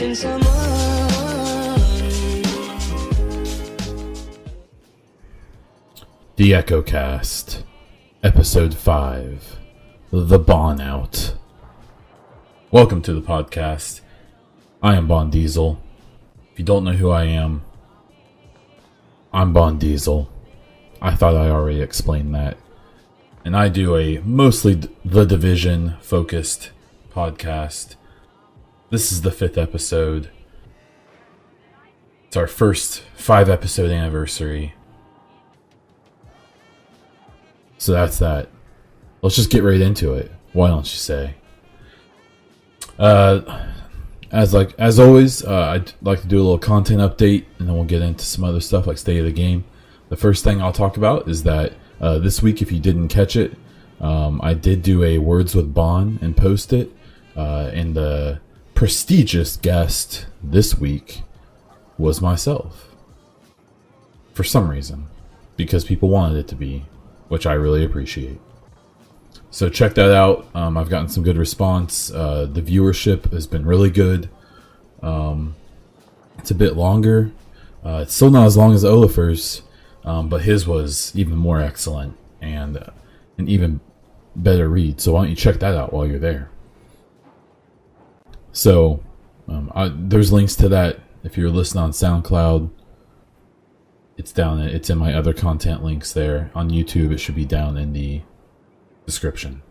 missing someone. The Echo Cast, Episode 5 The Bon Out. Welcome to the podcast. I am Bon Diesel. If you don't know who I am, I'm Bon Diesel. I thought I already explained that. And I do a mostly The Division focused podcast. This is the fifth episode. It's our first five episode anniversary. So that's that. Let's just get right into it. Why don't you say? Uh, as like as always, uh, I'd like to do a little content update, and then we'll get into some other stuff like state of the game. The first thing I'll talk about is that uh, this week, if you didn't catch it, um, I did do a words with Bon and post it, uh, and the prestigious guest this week was myself. For some reason, because people wanted it to be, which I really appreciate. So check that out. Um, I've gotten some good response. Uh, the viewership has been really good. Um, it's a bit longer. Uh, it's still not as long as Olifer's, um, but his was even more excellent and uh, an even better read. So why don't you check that out while you're there? So um, I, there's links to that if you're listening on SoundCloud. It's down. It's in my other content links there on YouTube. It should be down in the description.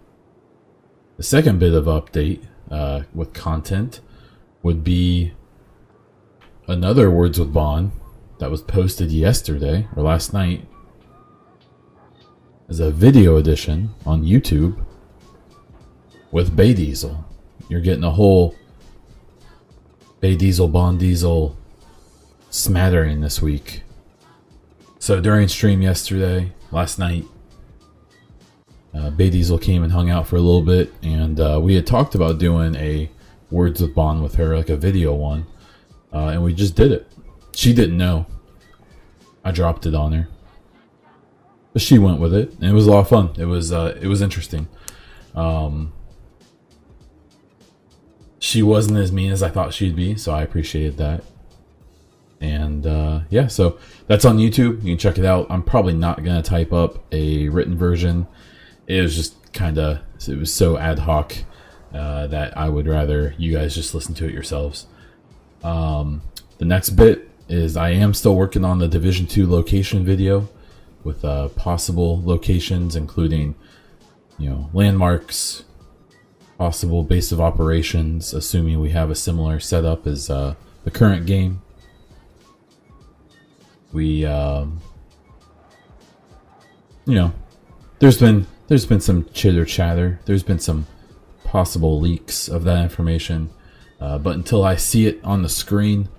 The second bit of update uh, with content would be another Words with Bond that was posted yesterday or last night as a video edition on YouTube with Bay Diesel. You're getting a whole Bay Diesel, Bond Diesel smattering this week. So during stream yesterday, last night, uh, Bay Diesel came and hung out for a little bit, and uh, we had talked about doing a Words with Bond with her, like a video one, uh, and we just did it. She didn't know. I dropped it on her, but she went with it, and it was a lot of fun. It was uh, it was interesting. Um, she wasn't as mean as I thought she'd be, so I appreciated that. And uh, yeah, so that's on YouTube. You can check it out. I'm probably not gonna type up a written version. It was just kind of it was so ad hoc uh, that I would rather you guys just listen to it yourselves. Um, the next bit is I am still working on the Division Two location video with uh, possible locations, including you know landmarks, possible base of operations, assuming we have a similar setup as uh, the current game. We, um, you know, there's been there's been some chitter chatter. There's been some possible leaks of that information, uh, but until I see it on the screen,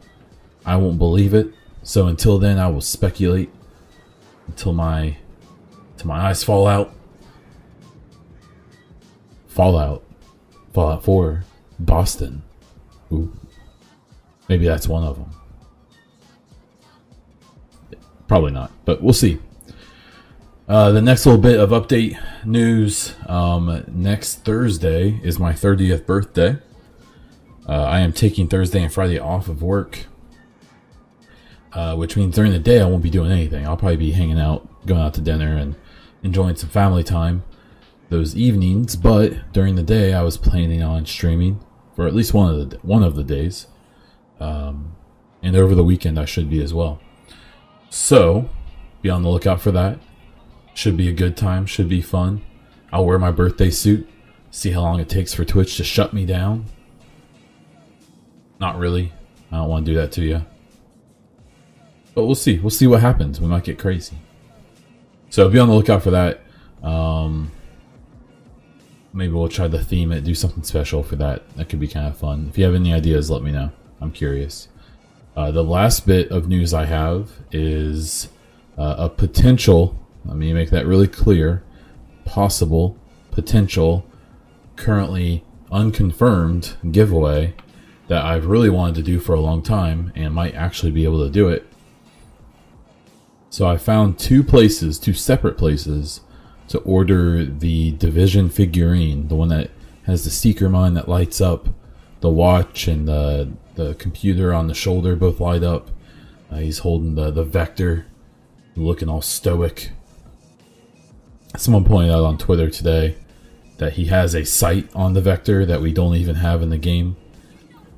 I won't believe it. So until then, I will speculate until my until my eyes fall out. Fallout, Fallout Four, Boston. Ooh, maybe that's one of them. Probably not, but we'll see. Uh, the next little bit of update news. Um, next Thursday is my 30th birthday. Uh, I am taking Thursday and Friday off of work, uh, which means during the day I won't be doing anything. I'll probably be hanging out, going out to dinner, and enjoying some family time those evenings. But during the day, I was planning on streaming for at least one of the one of the days, um, and over the weekend I should be as well. So, be on the lookout for that. Should be a good time, should be fun. I'll wear my birthday suit, see how long it takes for Twitch to shut me down. Not really. I don't want to do that to you. But we'll see. We'll see what happens. We might get crazy. So be on the lookout for that. Um, maybe we'll try to theme it, do something special for that. That could be kind of fun. If you have any ideas, let me know. I'm curious. Uh, the last bit of news I have is uh, a potential, let me make that really clear, possible, potential, currently unconfirmed giveaway that I've really wanted to do for a long time and might actually be able to do it. So I found two places, two separate places, to order the Division figurine, the one that has the Seeker mine that lights up the watch and the the computer on the shoulder both light up. Uh, he's holding the the vector, looking all stoic. Someone pointed out on Twitter today that he has a sight on the vector that we don't even have in the game.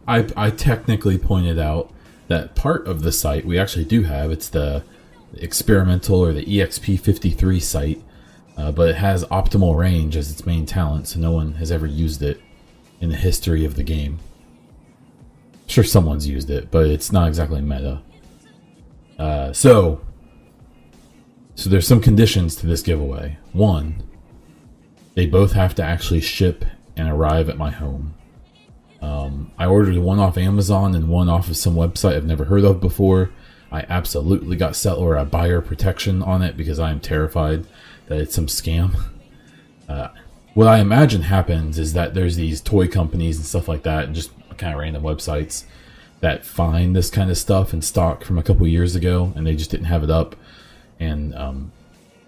I I technically pointed out that part of the sight we actually do have. It's the experimental or the EXP53 sight, uh, but it has optimal range as its main talent, so no one has ever used it in the history of the game. sure, someone's used it, but it's not exactly meta. Uh, so, so there's some conditions to this giveaway. One, they both have to actually ship and arrive at my home. Um, I ordered one off Amazon and one off of some website I've never heard of before. I absolutely got seller a buyer protection on it because I am terrified that it's some scam. Uh, what I imagine happens is that there's these toy companies and stuff like that, and just kind of random websites that find this kind of stuff in stock from a couple years ago, and they just didn't have it up, and um,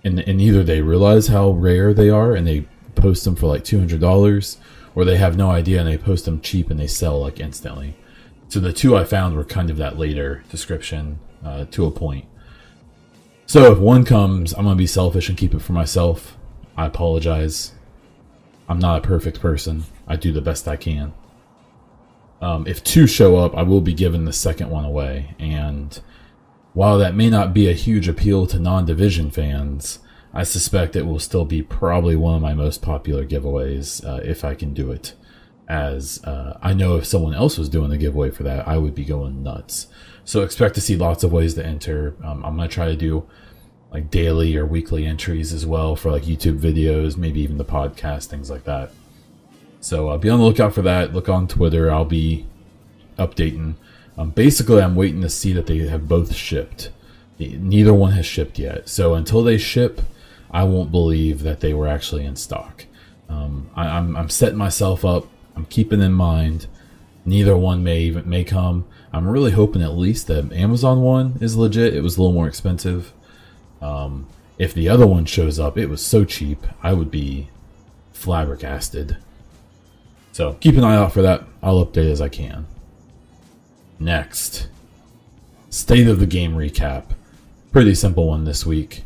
and and either they realize how rare they are and they post them for like two hundred dollars, or they have no idea and they post them cheap and they sell like instantly. So the two I found were kind of that later description uh, to a point. So if one comes, I'm gonna be selfish and keep it for myself. I apologize. I'm not a perfect person. I do the best I can. Um, if two show up, I will be giving the second one away. And while that may not be a huge appeal to non division fans, I suspect it will still be probably one of my most popular giveaways uh, if I can do it. As uh, I know if someone else was doing the giveaway for that, I would be going nuts. So expect to see lots of ways to enter. Um, I'm going to try to do like daily or weekly entries as well for like YouTube videos, maybe even the podcast, things like that. So uh, be on the lookout for that. Look on Twitter. I'll be updating. Um, basically, I'm waiting to see that they have both shipped. Neither one has shipped yet. So until they ship, I won't believe that they were actually in stock. Um, I, I'm, I'm setting myself up. I'm keeping in mind neither one may even may come. I'm really hoping at least the Amazon one is legit. It was a little more expensive. Um, if the other one shows up, it was so cheap, I would be flabbergasted. So keep an eye out for that. I'll update as I can. Next, state of the game recap. Pretty simple one this week,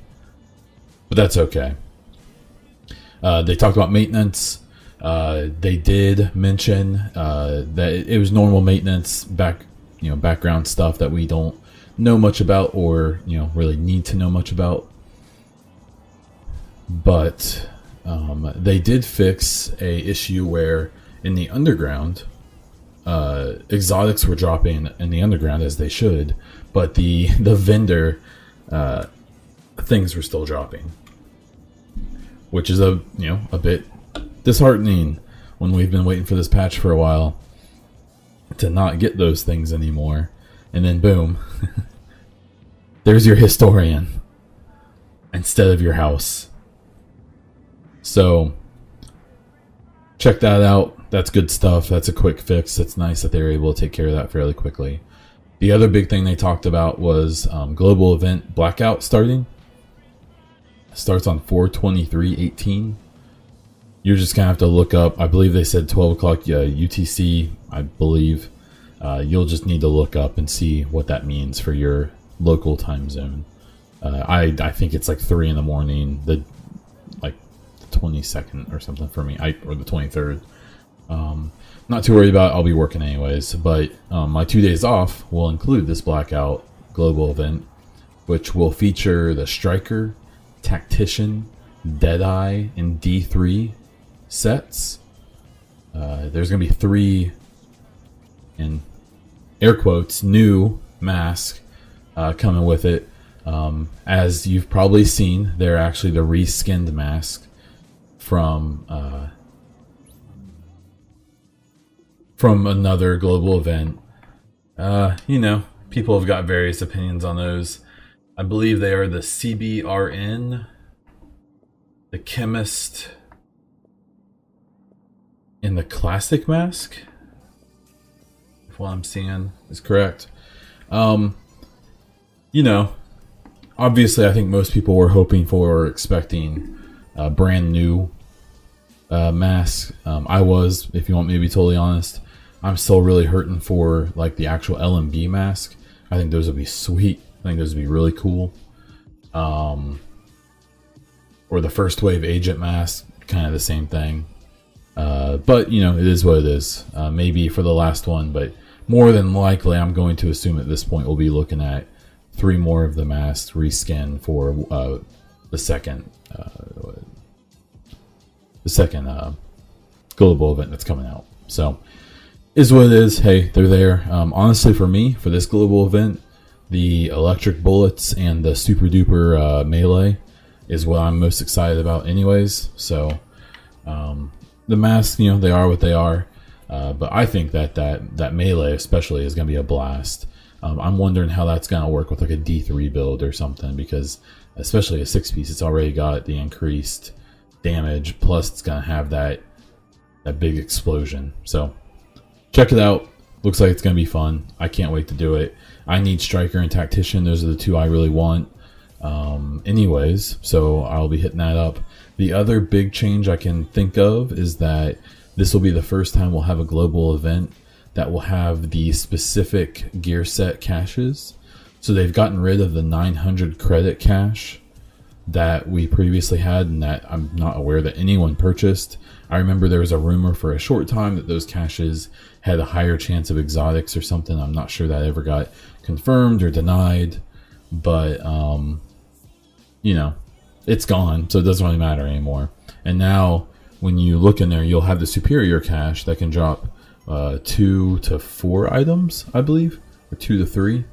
but that's okay. Uh, they talked about maintenance. Uh, they did mention uh, that it was normal maintenance back, you know, background stuff that we don't know much about or you know really need to know much about. But um, they did fix a issue where in the underground, uh, exotics were dropping in the underground as they should, but the the vendor uh, things were still dropping, which is a you know a bit disheartening when we've been waiting for this patch for a while to not get those things anymore, and then boom, there's your historian instead of your house. So check that out. That's good stuff. That's a quick fix. It's nice that they were able to take care of that fairly quickly. The other big thing they talked about was um, global event blackout starting. starts on 423.18. You're just gonna have to look up. I believe they said 12 o'clock uh, UTC. I believe uh, you'll just need to look up and see what that means for your local time zone. Uh, I I think it's like three in the morning. The like twenty second or something for me. I or the twenty third. Um, not too worried about. It. I'll be working anyways. But um, my two days off will include this blackout global event, which will feature the striker, tactician, deadeye, and D three sets. Uh, there's gonna be three in air quotes new mask uh, coming with it. Um, as you've probably seen, they're actually the reskinned mask from uh, from another global event. Uh, you know, people have got various opinions on those. I believe they are the CBRN, the Chemist, in the classic mask. If what I'm seeing is correct. Um, you know, obviously, I think most people were hoping for or expecting a brand new uh, mask. Um, I was, if you want me to be totally honest. I'm still really hurting for like the actual LMB mask. I think those would be sweet. I think those would be really cool. Um, or the first wave agent mask, kind of the same thing. Uh, but you know, it is what it is. Uh, maybe for the last one, but more than likely, I'm going to assume at this point we'll be looking at three more of the masks reskin for uh, the second, uh, the second uh, global event that's coming out. So, is what it is. Hey, they're there. Um, honestly, for me, for this global event, the electric bullets and the super duper uh, melee is what I'm most excited about, anyways. So, um, the masks, you know, they are what they are. Uh, but I think that that that melee, especially, is going to be a blast. Um, I'm wondering how that's going to work with like a D3 build or something because, especially a six piece, it's already got the increased damage. Plus, it's going to have that that big explosion. So, check it out. Looks like it's going to be fun. I can't wait to do it. I need striker and tactician. Those are the two I really want. Um, anyways, so I'll be hitting that up. The other big change I can think of is that this will be the first time we'll have a global event that will have the specific gear set caches. So they've gotten rid of the 900 credit cache that we previously had and that I'm not aware that anyone purchased. I remember there was a rumor for a short time that those caches had a higher chance of exotics or something. I'm not sure that ever got confirmed or denied, but um, you know, it's gone, so it doesn't really matter anymore. And now, when you look in there, you'll have the superior cache that can drop uh, two to four items, I believe, or two to three.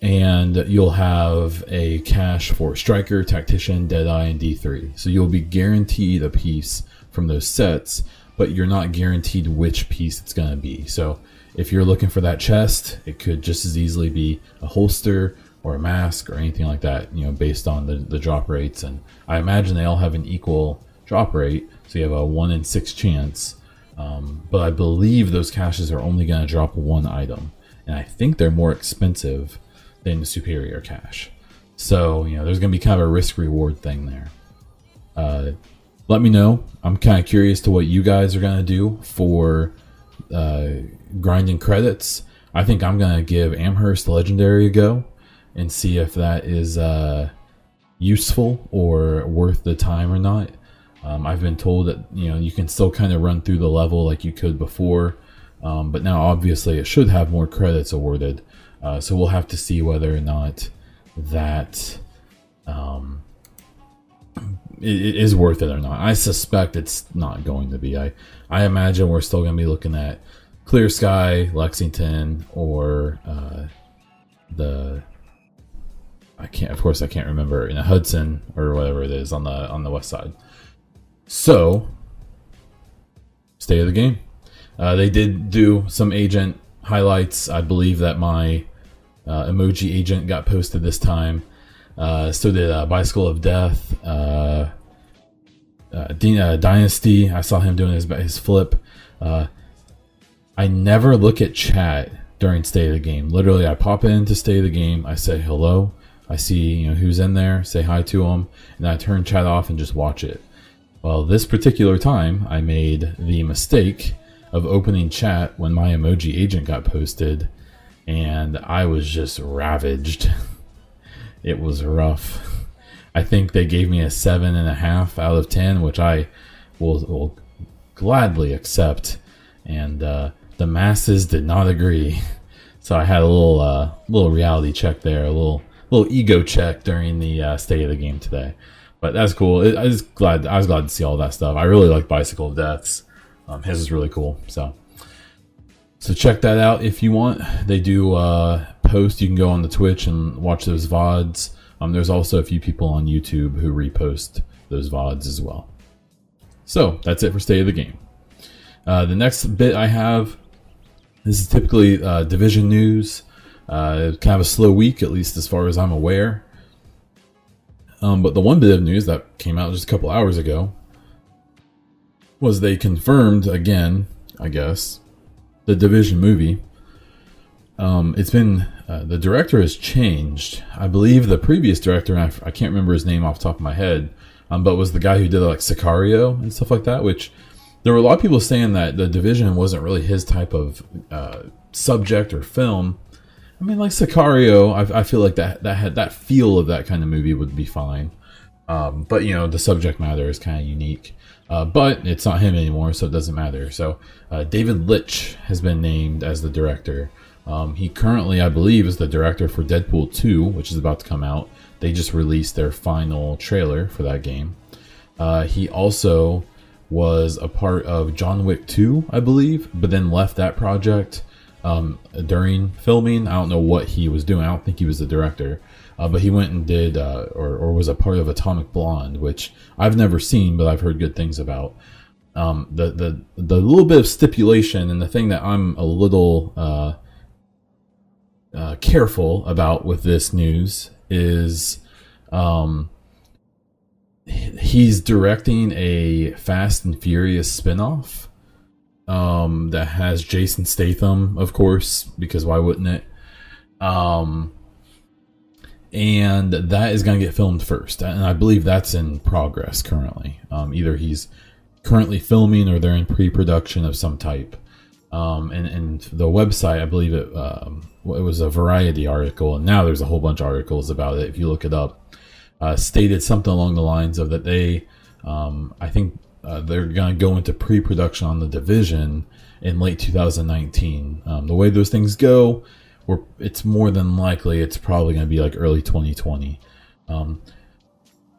And you'll have a cache for Striker, Tactician, Deadeye, and D3. So you'll be guaranteed a piece from those sets, but you're not guaranteed which piece it's going to be. So if you're looking for that chest, it could just as easily be a holster or a mask or anything like that, you know, based on the, the drop rates. And I imagine they all have an equal drop rate. So you have a one in six chance. Um, but I believe those caches are only going to drop one item. And I think they're more expensive than the superior cache. So, you know, there's going to be kind of a risk reward thing there. Uh, let me know. I'm kind of curious to what you guys are going to do for uh, grinding credits. I think I'm going to give Amherst Legendary a go and see if that is uh, useful or worth the time or not. Um, I've been told that you know you can still kind of run through the level like you could before, um, but now obviously it should have more credits awarded. Uh, so we'll have to see whether or not that um, it, it is worth it or not. I suspect it's not going to be. I I imagine we're still going to be looking at Clear Sky, Lexington, or uh, the I can't. Of course, I can't remember in a Hudson or whatever it is on the on the west side. So, stay of the game. Uh, they did do some agent highlights. I believe that my uh, emoji agent got posted this time. Uh, so did uh, Bicycle of Death, uh, uh, Dynasty. I saw him doing his his flip. I never look at chat during Stay of the Game. Literally, I pop into Stay of the Game. I say hello. I see you know who's in there, say hi to them, and I turn chat off and just watch it. Well, this particular time, I made the mistake of opening chat when my emoji agent got posted, and I was just ravaged. it was rough. I think they gave me a seven and a half out of ten, which I will, will gladly accept. And uh, the masses did not agree, so I had a little uh, little reality check there, a little little ego check during the uh, state of the game today. But that's cool. I was glad. I was glad to see all that stuff. I really like Bicycle of Deaths. Um, his is really cool. So, so check that out if you want. They do uh, post. You can go on the Twitch and watch those vods. Um, there's also a few people on YouTube who repost those vods as well. So that's it for State of the Game. Uh, the next bit I have. This is typically uh, division news. Uh, kind of a slow week, at least as far as I'm aware. Um, but the one bit of news that came out just a couple hours ago was they confirmed again, I guess, the Division movie. Um, it's been uh, the director has changed. I believe the previous director, I, I can't remember his name off the top of my head, um, but was the guy who did like Sicario and stuff like that, which there were a lot of people saying that the division wasn't really his type of uh, subject or film. I mean, like Sicario, I, I, feel like that that had that feel of that kind of movie would be fine. Um, but you know, the subject matter is kind of unique. Uh, but it's not him anymore, so it doesn't matter. So uh, David Leitch has been named as the director. Um, he currently, I believe, is the director for Deadpool 2, which is about to come out. They just released their final trailer for that game. Uh, he also was a part of John Wick 2, I believe, but then left that project um, during filming. I don't know what he was doing. I don't think he was the director, uh, but he went and did uh, or, or was a part of Atomic Blonde, which I've never seen, but I've heard good things about. Um, the the the little bit of stipulation and the thing that I'm a little uh, uh careful about with this news is um, he's directing a Fast and Furious spinoff um, that has Jason Statham, of course, because why wouldn't it? Um, and that is going to get filmed first, and I believe that's in progress currently. Um, either he's currently filming or they're in pre-production of some type. Um, and, and the website, I believe it, um, it was a Variety article, and now there's a whole bunch of articles about it. If you look it up, uh, stated something along the lines of that they, um, I think uh, they're going to go into pre-production on the division in late 2019. Um, the way those things go, we're, it's more than likely it's probably going to be like early 2020. Um,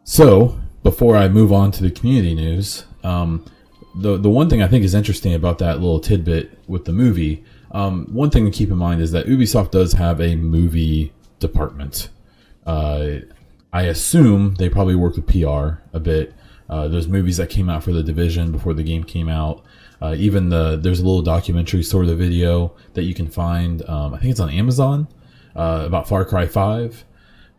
so before I move on to the community news, um, the the one thing I think is interesting about that little tidbit with the movie, um, one thing to keep in mind is that Ubisoft does have a movie department. Uh, I assume they probably work with PR a bit. Uh, those movies that came out for the division before the game came out. Uh, even the there's a little documentary sort of video that you can find. Um, I think it's on Amazon uh, about Far Cry Five.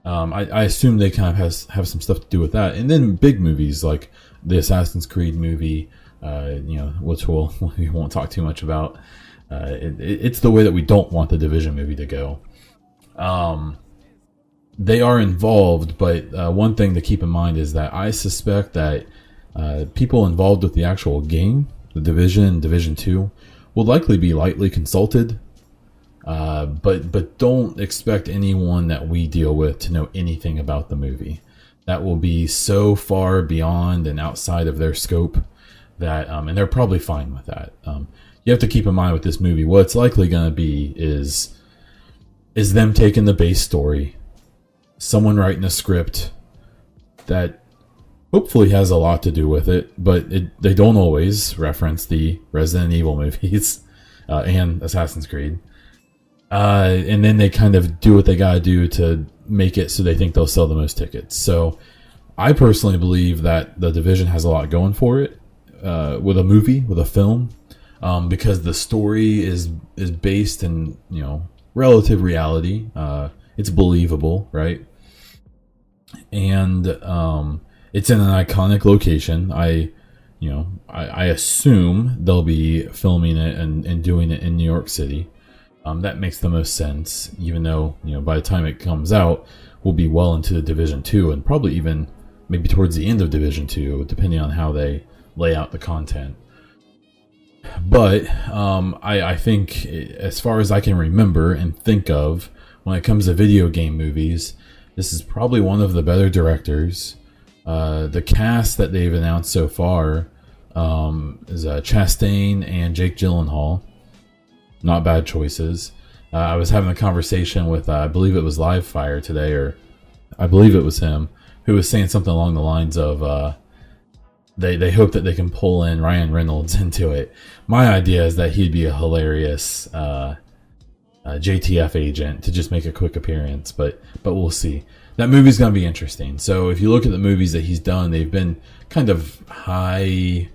Um, I, I, assume they kind of has have some stuff to do with that. And then big movies like the Assassin's Creed movie, uh, you know, which we'll we won't talk too much about. Uh, it, it's the way that we don't want the Division movie to go. Um, they are involved, but uh, one thing to keep in mind is that I suspect that uh, people involved with the actual game, the Division, Division Two, will likely be lightly consulted. Uh, but but don't expect anyone that we deal with to know anything about the movie. That will be so far beyond and outside of their scope that, um, and they're probably fine with that. Um, you have to keep in mind with this movie, what it's likely going to be is is them taking the base story someone writing a script that hopefully has a lot to do with it, but it, they don't always reference the Resident Evil movies uh, and Assassin's Creed. Uh, and then they kind of do what they gotta do to make it so they think they'll sell the most tickets. So I personally believe that the division has a lot going for it uh, with a movie, with a film, um, because the story is is based in you know relative reality. It's believable, right? And um, it's in an iconic location. I, you know, I, I assume they'll be filming it and, and doing it in New York City. Um, that makes the most sense, even though you know by the time it comes out, we'll be well into the Division Two, and probably even maybe towards the end of Division Two, depending on how they lay out the content. But um, I, I think, as far as I can remember and think of, when it comes to video game movies. This is probably one of the better directors. Uh, the cast that they've announced so far um, is uh, Chastain and Jake Gyllenhaal. Not bad choices. Uh, I was having a conversation with, uh, I believe it was Live Fire today, or I believe it was him, who was saying something along the lines of uh, they, they hope that they can pull in Ryan Reynolds into it. My idea is that he'd be a hilarious uh, uh, JTF agent to just make a quick appearance, but but we'll see. That movie's gonna be interesting. So if you look at the movies that he's done, they've been kind of high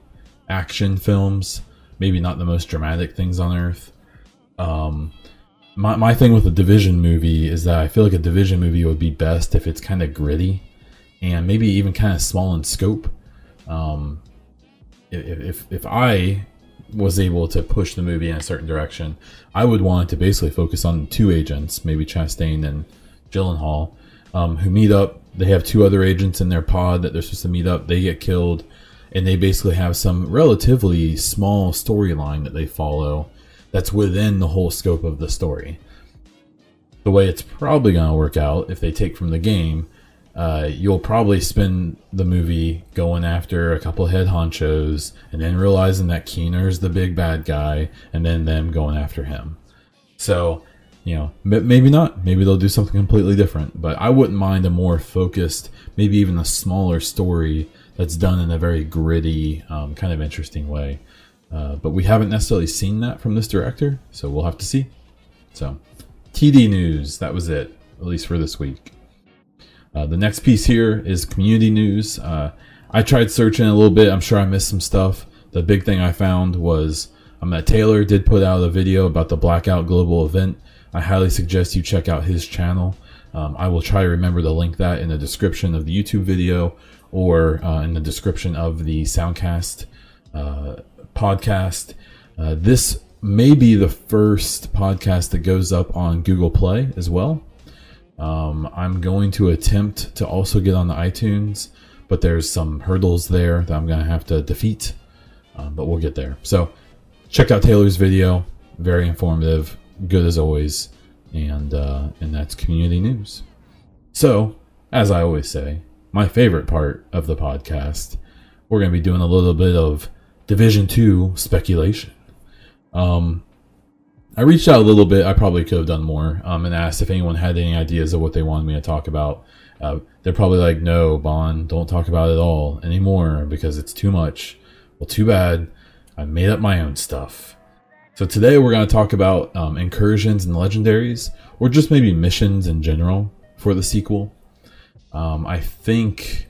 action films, maybe not the most dramatic things on earth. Um, my my thing with a division movie is that I feel like a division movie would be best if it's kind of gritty and maybe even kind of small in scope. Um, if, if if I was able to push the movie in a certain direction. I would want to basically focus on two agents, maybe Chastain and Gyllenhaal, um, who meet up. They have two other agents in their pod that they're supposed to meet up. They get killed, and they basically have some relatively small storyline that they follow that's within the whole scope of the story. The way it's probably going to work out if they take from the game, uh, you'll probably spend the movie going after a couple head honchos and then realizing that Keener's the big bad guy and then them going after him. So, you know, maybe not. Maybe they'll do something completely different. But I wouldn't mind a more focused, maybe even a smaller story that's done in a very gritty, um, kind of interesting way. Uh, but we haven't necessarily seen that from this director, so we'll have to see. So, TD news. That was it, at least for this week. Uh, the next piece here is community news. Uh, I tried searching a little bit. I'm sure I missed some stuff. The big thing I found was um, that Taylor did put out a video about the Blackout Global event. I highly suggest you check out his channel. Um, I will try to remember to link that in the description of the YouTube video or uh, in the description of the Soundcast uh, podcast. Uh, this may be the first podcast that goes up on Google Play as well. Um, I'm going to attempt to also get on the iTunes, but there's some hurdles there that I'm going to have to defeat. Um, but we'll get there. So check out Taylor's video. Very informative, good as always, and uh, and that's community news. So, as I always say, my favorite part of the podcast, we're going to be doing a little bit of Division Two speculation. Um, I reached out a little bit. I probably could have done more um, and asked if anyone had any ideas of what they wanted me to talk about. Uh, they're probably like, no, Bond, don't talk about it all anymore because it's too much. Well, too bad. I made up my own stuff. So today we're going to talk about um, incursions and legendaries, or just maybe missions in general for the sequel. Um, I think.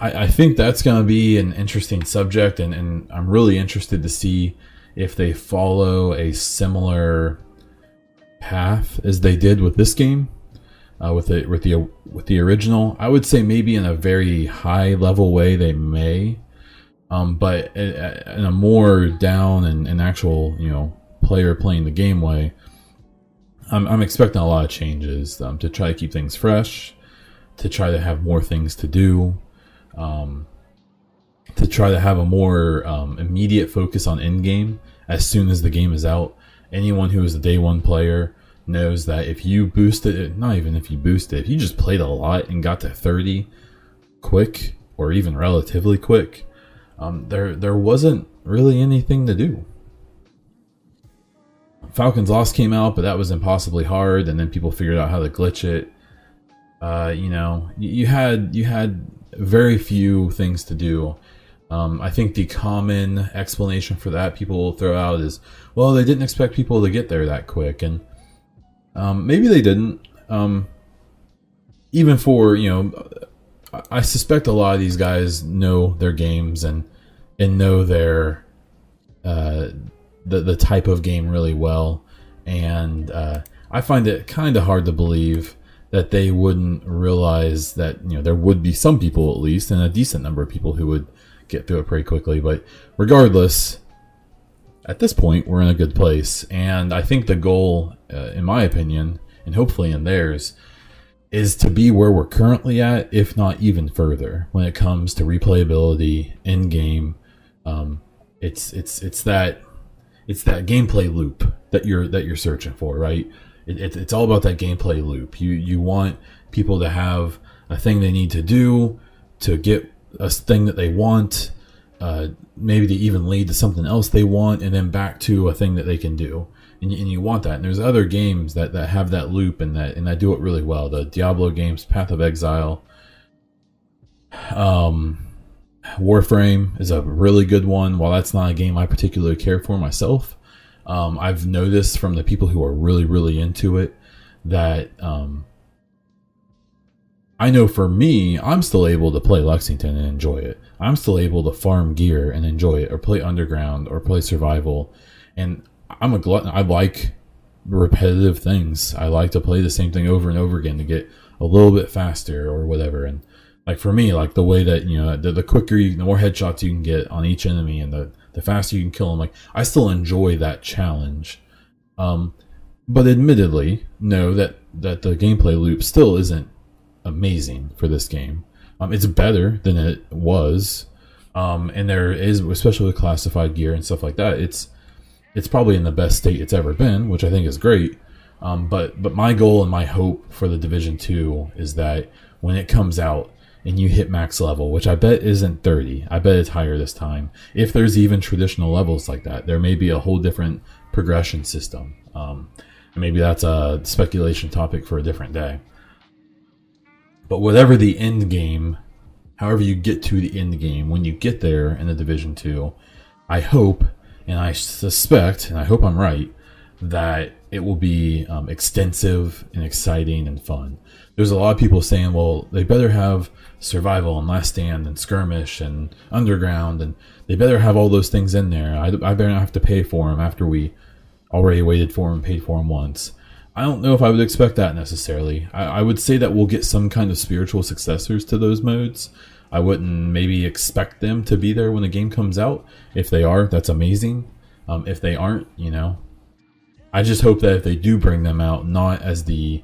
I, I think that's going to be an interesting subject, and, and I'm really interested to see if they follow a similar path as they did with this game, uh, with the with the with the original. I would say maybe in a very high level way they may, um, but in a more down and, and actual you know player playing the game way. I'm, I'm expecting a lot of changes um, to try to keep things fresh, to try to have more things to do. Um, to try to have a more um, immediate focus on end game as soon as the game is out. Anyone who is a day one player knows that if you boosted it, not even if you boosted, it, if you just played a lot and got to 30 quick or even relatively quick, um, there there wasn't really anything to do. Falcon's Lost came out, but that was impossibly hard, and then people figured out how to glitch it. Uh, you know, you had you had very few things to do um, I think the common explanation for that people will throw out is, well, they didn't expect people to get there that quick, and um, maybe they didn't. Um, even for you know, I suspect a lot of these guys know their games and and know their uh, the the type of game really well, and uh, I find it kind of hard to believe that they wouldn't realize that you know there would be some people at least, and a decent number of people who would get through it pretty quickly. But regardless, at this point, we're in a good place. And I think the goal, uh, in my opinion, and hopefully in theirs, is to be where we're currently at, if not even further, when it comes to replayability in game. Um, it's it's it's that it's that gameplay loop that you're that you're searching for, right? It, it, it's all about that gameplay loop. You you want people to have a thing they need to do to get a thing that they want, uh, maybe to even lead to something else they want, and then back to a thing that they can do. And, and you want that. And there's other games that, that have that loop and that and that do it really well. The Diablo games, Path of Exile, um, Warframe is a really good one. While that's not a game I particularly care for myself, um, I've noticed from the people who are really really into it that um, I know for me, I'm still able to play Lexington and enjoy it. I'm still able to farm gear and enjoy it, or play Underground, or play Survival. And I'm a glutton. I like repetitive things. I like to play the same thing over and over again to get a little bit faster or whatever. And like for me, like the way that you know, the, the quicker, you, the more headshots you can get on each enemy, and the the faster you can kill them. Like I still enjoy that challenge. Um, but admittedly, know that that the gameplay loop still isn't amazing for this game. Um, it's better than it was Um, and there is, especially with classified gear and stuff like that, it's it's probably in the best state it's ever been, which I think is great. Um, but but my goal and my hope for the Division Two is that when it comes out and you hit max level, which I bet isn't 30, I bet it's higher this time. If there's even traditional levels like that, there may be a whole different progression system. Um, maybe that's a speculation topic for a different day. But whatever the end game, however you get to the end game, when you get there in the Division Two, I hope and I suspect, and I hope I'm right, that it will be um, extensive and exciting and fun. There's a lot of people saying, well, they better have survival and last stand and skirmish and underground, and they better have all those things in there. I, I better not have to pay for them after we already waited for them, paid for them once. I don't know if I would expect that necessarily. I, I would say that we'll get some kind of spiritual successors to those modes. I wouldn't maybe expect them to be there when the game comes out. If they are, that's amazing. Um, if they aren't, you know, I just hope that if they do bring them out, not as the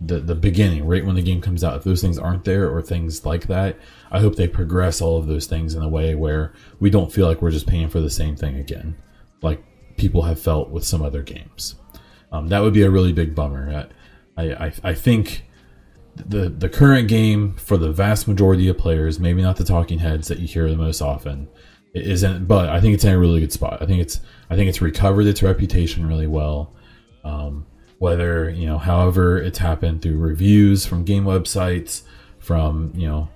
the the beginning, right when the game comes out, if those things aren't there or things like that, I hope they progress all of those things in a way where we don't feel like we're just paying for the same thing again, like people have felt with some other games. Um, that would be a really big bummer. I, I, I think the the current game for the vast majority of players, maybe not the talking heads that you hear the most often, isn't. But I think it's in a really good spot. I think it's I think it's recovered its reputation really well. Um, whether you know, however it's happened through reviews from game websites, from you know,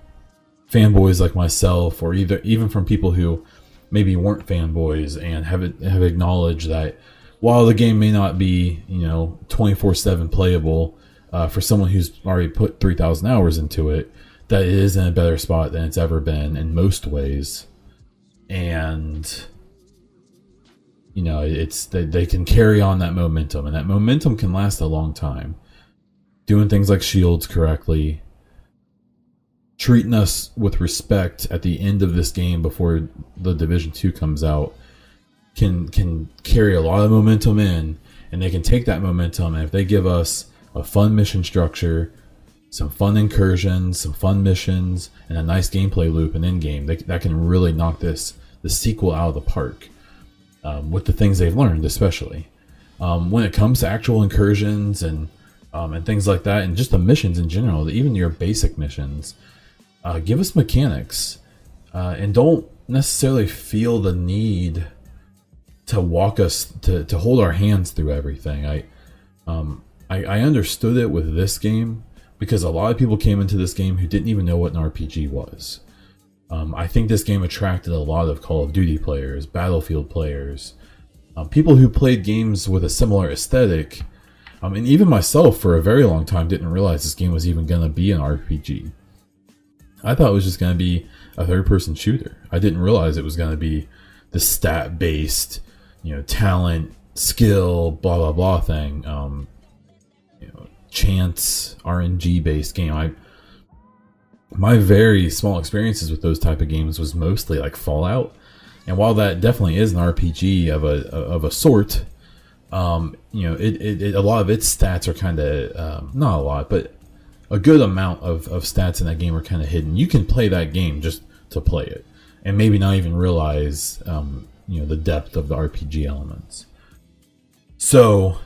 fanboys like myself, or either even from people who maybe weren't fanboys and have have acknowledged that while the game may not be you know 24 7 playable uh, for someone who's already put 3,000 hours into it, that it is in a better spot than it's ever been in most ways. And, you know, it's they, they can carry on that momentum, and that momentum can last a long time. Doing things like shields correctly, treating us with respect at the end of this game before the Division 2 comes out can can carry a lot of momentum in and they can take that momentum and if they give us a fun mission structure, some fun incursions, some fun missions, and a nice gameplay loop and end game that, that can really knock this the sequel out of the park um, with the things they've learned, especially um, when it comes to actual incursions and um, and things like that, and just the missions in general, even your basic missions. Uh, give us mechanics, uh, and don't necessarily feel the need to walk us to, to hold our hands through everything. I um, I, I understood it with this game because a lot of people came into this game who didn't even know what an RPG was. Um, I think this game attracted a lot of Call of Duty players, Battlefield players, um, people who played games with a similar aesthetic. Um, and even myself, for a very long time, didn't realize this game was even going to be an RPG. I thought it was just going to be a third person shooter. I didn't realize it was going to be the stat based, you know, talent, skill, blah, blah, blah thing. Um, chance RNG based game. I my very small experiences with those type of games was mostly like Fallout, and while that definitely is an RPG of a of a sort, um, you know, it, it, it, a lot of its stats are kind of um, not a lot, but a good amount of, of stats in that game are kind of hidden. You can play that game just to play it, and maybe not even realize um, you know the depth of the RPG elements. So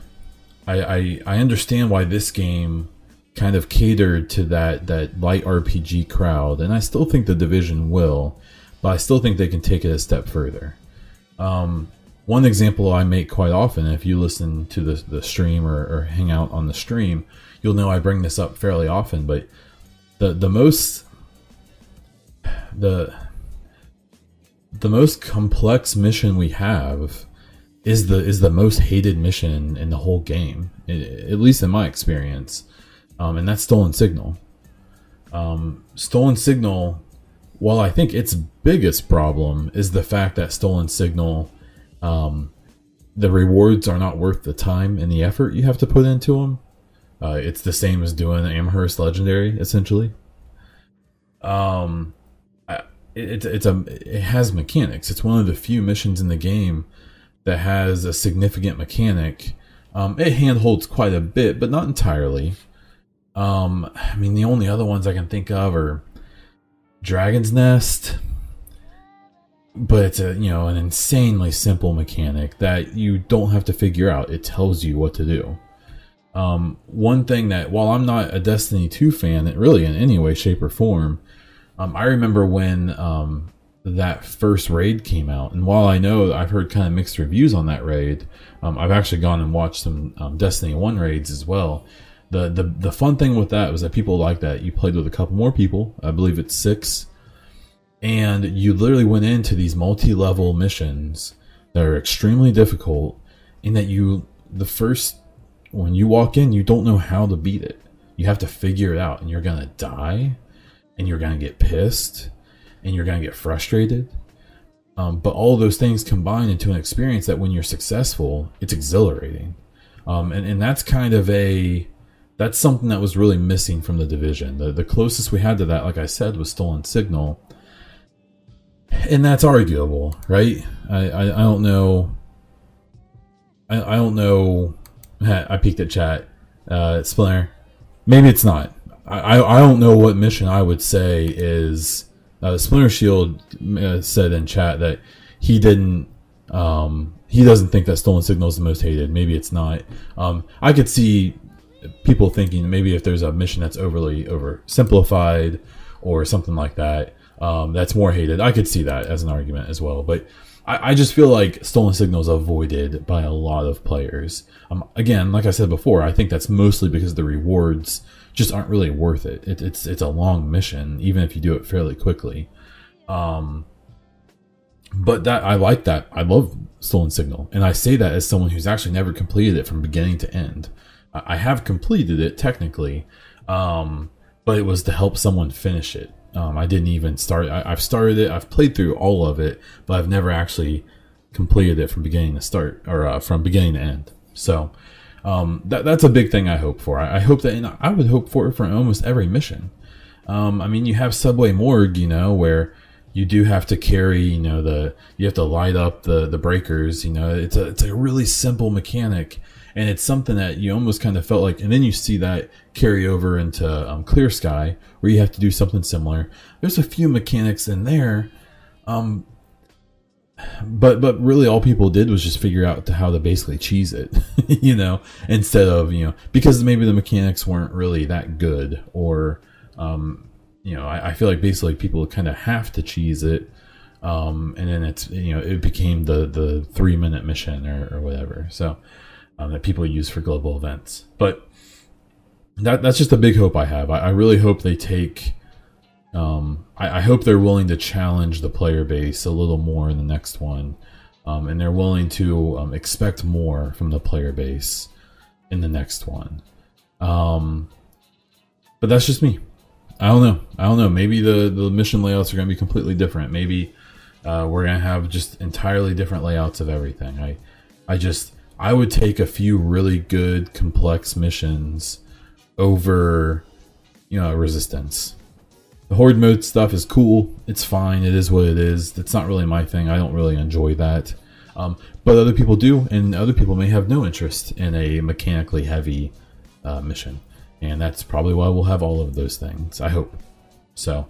I, I, I understand why this game kind of catered to that that light RPG crowd, and I still think the division will, but I still think they can take it a step further. Um, one example I make quite often, if you listen to the the stream or, or hang out on the stream, you'll know I bring this up fairly often. But the the most the the most complex mission we have is the is the most hated mission in the whole game, at least in my experience, um, and that's Stolen Signal. Um, Stolen Signal, while I think its biggest problem is the fact that Stolen Signal, um, the rewards are not worth the time and the effort you have to put into them. Uh, it's the same as doing Amherst Legendary, essentially. Um, it, it's a it has mechanics. It's one of the few missions in the game that has a significant mechanic. Um, it handholds quite a bit, but not entirely. Um, I mean, the only other ones I can think of are Dragon's Nest but it's a you know an insanely simple mechanic that you don't have to figure out. It tells you what to do. Um, one thing that while I'm not a Destiny 2 fan, it really in any way, shape, or form, um, I remember when um, that first raid came out, and while I know I've heard kind of mixed reviews on that raid, um, I've actually gone and watched some um, Destiny 1 raids as well. The, the the fun thing with that was that people like that. You played with a couple more people. I believe it's six and you literally went into these multi-level missions that are extremely difficult in that you the first when you walk in you don't know how to beat it you have to figure it out and you're gonna die and you're gonna get pissed and you're gonna get frustrated um, but all those things combine into an experience that when you're successful it's exhilarating um, and, and that's kind of a that's something that was really missing from the division the, the closest we had to that like i said was stolen signal and that's arguable, right? I, I, I don't know. I, I don't know. I peeked at chat. Uh, Splinter. Maybe it's not. I, I, don't know what mission I would say is. Uh, Splinter Shield uh, said in chat that he didn't. Um, he doesn't think that Stolen Signal is the most hated. Maybe it's not. Um, I could see people thinking maybe if there's a mission that's overly oversimplified or something like that um, that's more hated. I could see that as an argument as well, but I, I just feel like stolen signals avoided by a lot of players. Um, again, like I said before, I think that's mostly because the rewards just aren't really worth it. it it's it's a long mission, even if you do it fairly quickly. Um, but that I like that. I love stolen signal, and I say that as someone who's actually never completed it from beginning to end. I have completed it technically, um, but it was to help someone finish it. Um, I didn't even start. I, have started it. I've played through all of it, but I've never actually completed it from beginning to start or uh, from beginning to end. So um, that that's a big thing I hope for. I, I hope that, I would hope for it for almost every mission. Um, I mean, you have Subway Morgue, you know, where you do have to carry, you know, the you have to light up the the breakers. You know, it's a it's a really simple mechanic and it's something that you almost kind of felt like and then you see that carry over into um, clear sky where you have to do something similar there's a few mechanics in there um, but but really all people did was just figure out how to basically cheese it you know instead of you know because maybe the mechanics weren't really that good or um, you know I, I, feel like basically people kind of have to cheese it um, and then it's you know it became the the three minute mission or, or whatever so um, that people use for global events. But that that's just a big hope I have. I, I really hope they take. Um, I, I, hope they're willing to challenge the player base a little more in the next one, um, and they're willing to um, expect more from the player base in the next one. Um, but that's just me. I don't know. I don't know. Maybe the the mission layouts are going to be completely different. Maybe uh, we're going to have just entirely different layouts of everything. I I just I would take a few really good complex missions over, you know, resistance. The horde mode stuff is cool. It's fine. It is what it is. It's not really my thing. I don't really enjoy that. Um, but other people do, and other people may have no interest in a mechanically heavy uh, mission. And that's probably why we'll have all of those things. I hope. So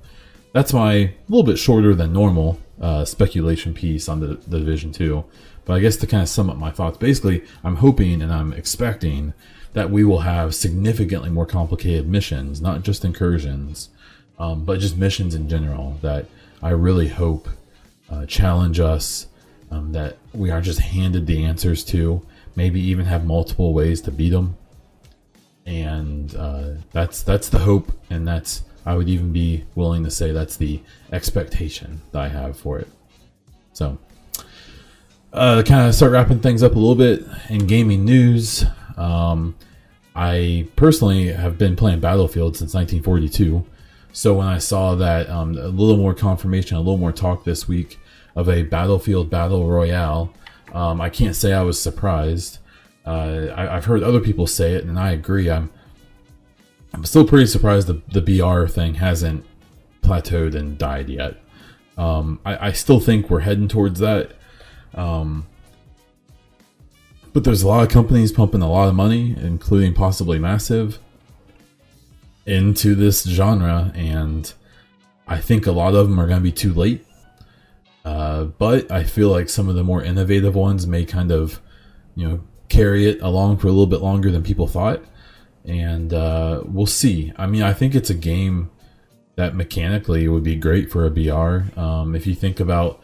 that's my little bit shorter than normal uh, speculation piece on the, the Division 2. But I guess to kind of sum up my thoughts, basically, I'm hoping and I'm expecting that we will have significantly more complicated missions, not just incursions, um, but just missions in general that I really hope uh, challenge us, um, that we aren't just handed the answers to, maybe even have multiple ways to beat them. And uh, that's that's the hope, and that's I would even be willing to say that's the expectation that I have for it. So uh, kind of start wrapping things up a little bit in gaming news. Um, I personally have been playing Battlefield since 1942. So when I saw that um, a little more confirmation, a little more talk this week of a Battlefield Battle Royale, um, I can't say I was surprised. Uh, I, have heard other people say it, and I agree. I'm I'm still pretty surprised the the BR thing hasn't plateaued and died yet. Um, I, I still think we're heading towards that. Um, but there's a lot of companies pumping a lot of money, including possibly massive, into this genre, and I think a lot of them are going to be too late. Uh, but I feel like some of the more innovative ones may kind of, you know, carry it along for a little bit longer than people thought. And uh, we'll see. I mean, I think it's a game that mechanically would be great for a BR. Um, if you think about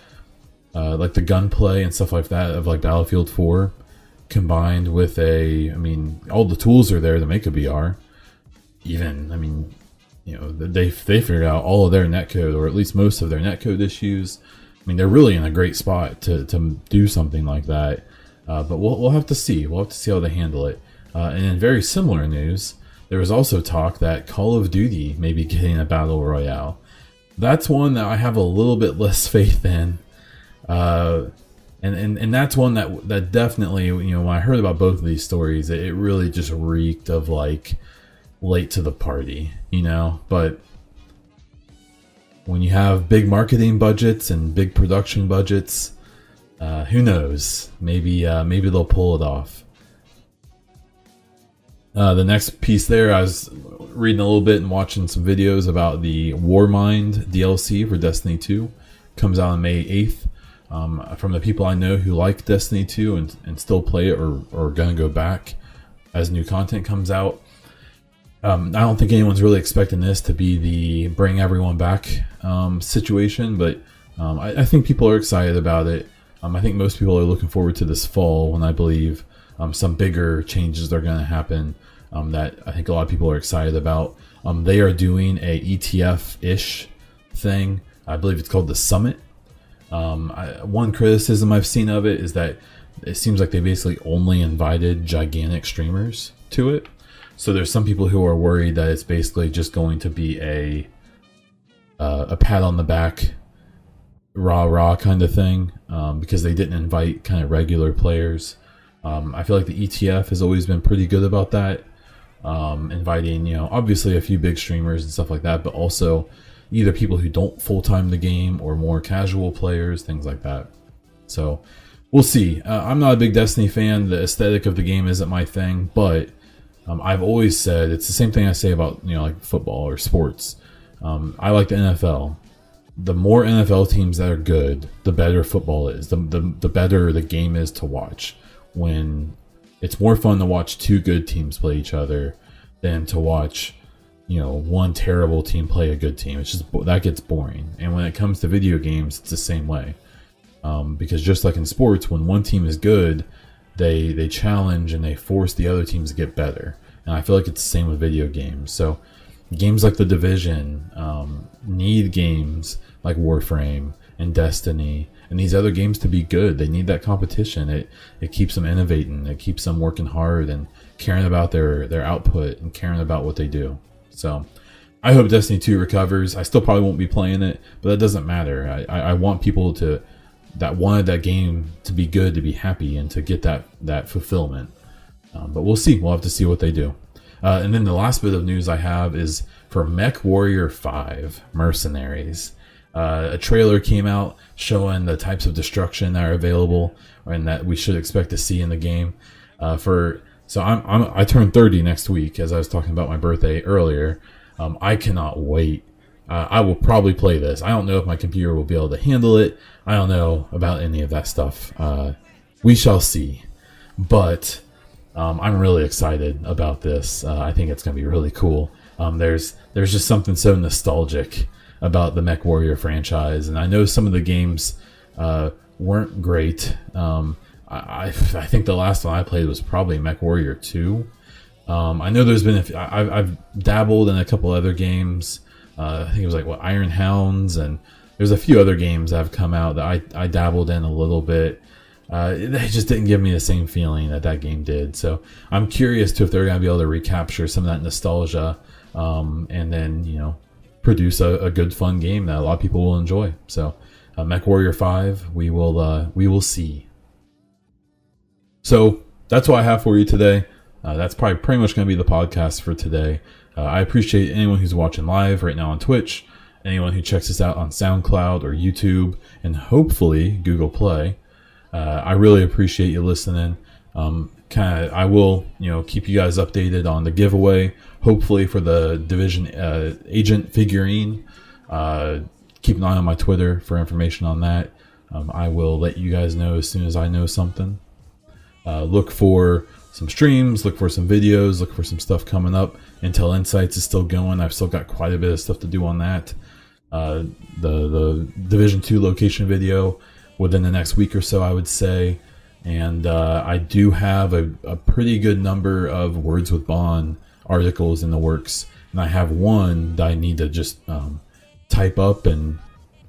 uh, like the gunplay and stuff like that of like Battlefield 4 combined with a, I mean, all the tools are there to make a BR. Even, I mean, you know, they they figured out all of their netcode or at least most of their netcode issues. I mean, they're really in a great spot to, to do something like that. Uh, but we'll, we'll have to see. We'll have to see how they handle it. Uh, and in very similar news, there was also talk that Call of Duty may be getting a battle royale. That's one that I have a little bit less faith in. Uh, and, and and that's one that that definitely you know when I heard about both of these stories, it, it really just reeked of like late to the party, you know. But when you have big marketing budgets and big production budgets, uh, who knows? Maybe uh, maybe they'll pull it off. Uh, the next piece there, I was reading a little bit and watching some videos about the Warmind DLC for Destiny 2. Comes out on May 8th. Um, from the people I know who like Destiny 2 and, and still play it or, or going to go back as new content comes out. Um, I don't think anyone's really expecting this to be the bring everyone back um, situation, but um, I, I, think people are excited about it. Um, I think most people are looking forward to this fall when I believe um, some bigger changes are going to happen um, that I think a lot of people are excited about. They are doing a ETF ish thing. I believe it's called the Summit. Um, I, one criticism I've seen of it is that it seems like they basically only invited gigantic streamers to it. So there's some people who are worried that it's basically just going to be a uh, a pat on the back, rah rah kind of thing, um, because they didn't invite kind of regular players. Um, I feel like the ETF has always been pretty good about that, um, inviting you know obviously a few big streamers and stuff like that, but also either people who don't full time the game or more casual players, things like that. So we'll see. Uh, I'm not a big Destiny fan. The aesthetic of the game isn't my thing, but um, I've always said it's the same thing I say about you know like football or sports. Um, I like the NFL. The more NFL teams that are good, the better football is. The, the the better the game is to watch when it's more fun to watch two good teams play each other than to watch you know one terrible team play a good team it's just that gets boring and when it comes to video games it's the same way um, because just like in sports when one team is good they they challenge and they force the other teams to get better and i feel like it's the same with video games so games like the division um, need games like warframe and destiny and these other games to be good. They need that competition. It it keeps them innovating. It keeps them working hard and caring about their their output and caring about what they do. So I hope Destiny 2 recovers. I still probably won't be playing it, but that doesn't matter. I, I, I want people to that wanted that game to be good, to be happy, and to get that that fulfillment. Um, but we'll see. We'll have to see what they do. Uh, and then the last bit of news I have is for MechWarrior 5 Mercenaries. Uh, a trailer came out showing the types of destruction that are available and that we should expect to see in the game. Uh, for so I'm, I'm I turn 30 next week, as I was talking about my birthday earlier. Um, I cannot wait. Uh, I will probably play this. I don't know if my computer will be able to handle it. I don't know about any of that stuff. Uh, we shall see. But um, I'm really excited about this. Uh, I think it's going to be really cool. Um, there's there's just something so nostalgic about the MechWarrior franchise, and I know some of the games uh, weren't great. Um, I, I think the last one I played was probably MechWarrior Two. Um, I know there's been I've dabbled in a couple other games. Uh, I think it was like what Iron Hounds, and there's a few other games that have come out that I, I dabbled in a little bit. Uh, they just didn't give me the same feeling that that game did. So I'm curious to if they're going to be able to recapture some of that nostalgia, um, and then you know produce a, a, good fun game that a lot of people will enjoy. So, uh, MechWarrior Five, we will uh, we will see. So that's what I have for you today. Uh, that's probably pretty much going to be the podcast for today. Uh, I appreciate anyone who's watching live right now on Twitch, anyone who checks us out on SoundCloud or YouTube, and hopefully Google Play. Uh, I really appreciate you listening. Um, kind of, I will, you know, keep you guys updated on the giveaway hopefully for the division uh, agent figurine. Uh, keep an eye on my Twitter for information on that. Um, I will let you guys know as soon as I know something. Uh, look for some streams, look for some videos, look for some stuff coming up. Intel Insights is still going. I've still got quite a bit of stuff to do on that. Uh, the the Division Two location video within the next week or so, I would say. And uh, I do have a, a pretty good number of Words with Bond articles in the works, and I have one that I need to just um, type up and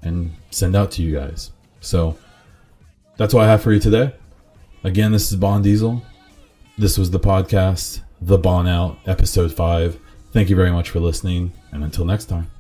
and send out to you guys. So that's what I have for you today. Again, this is Bond Diesel. This was the podcast, The Bon Out, episode five. Thank you very much for listening, and until next time.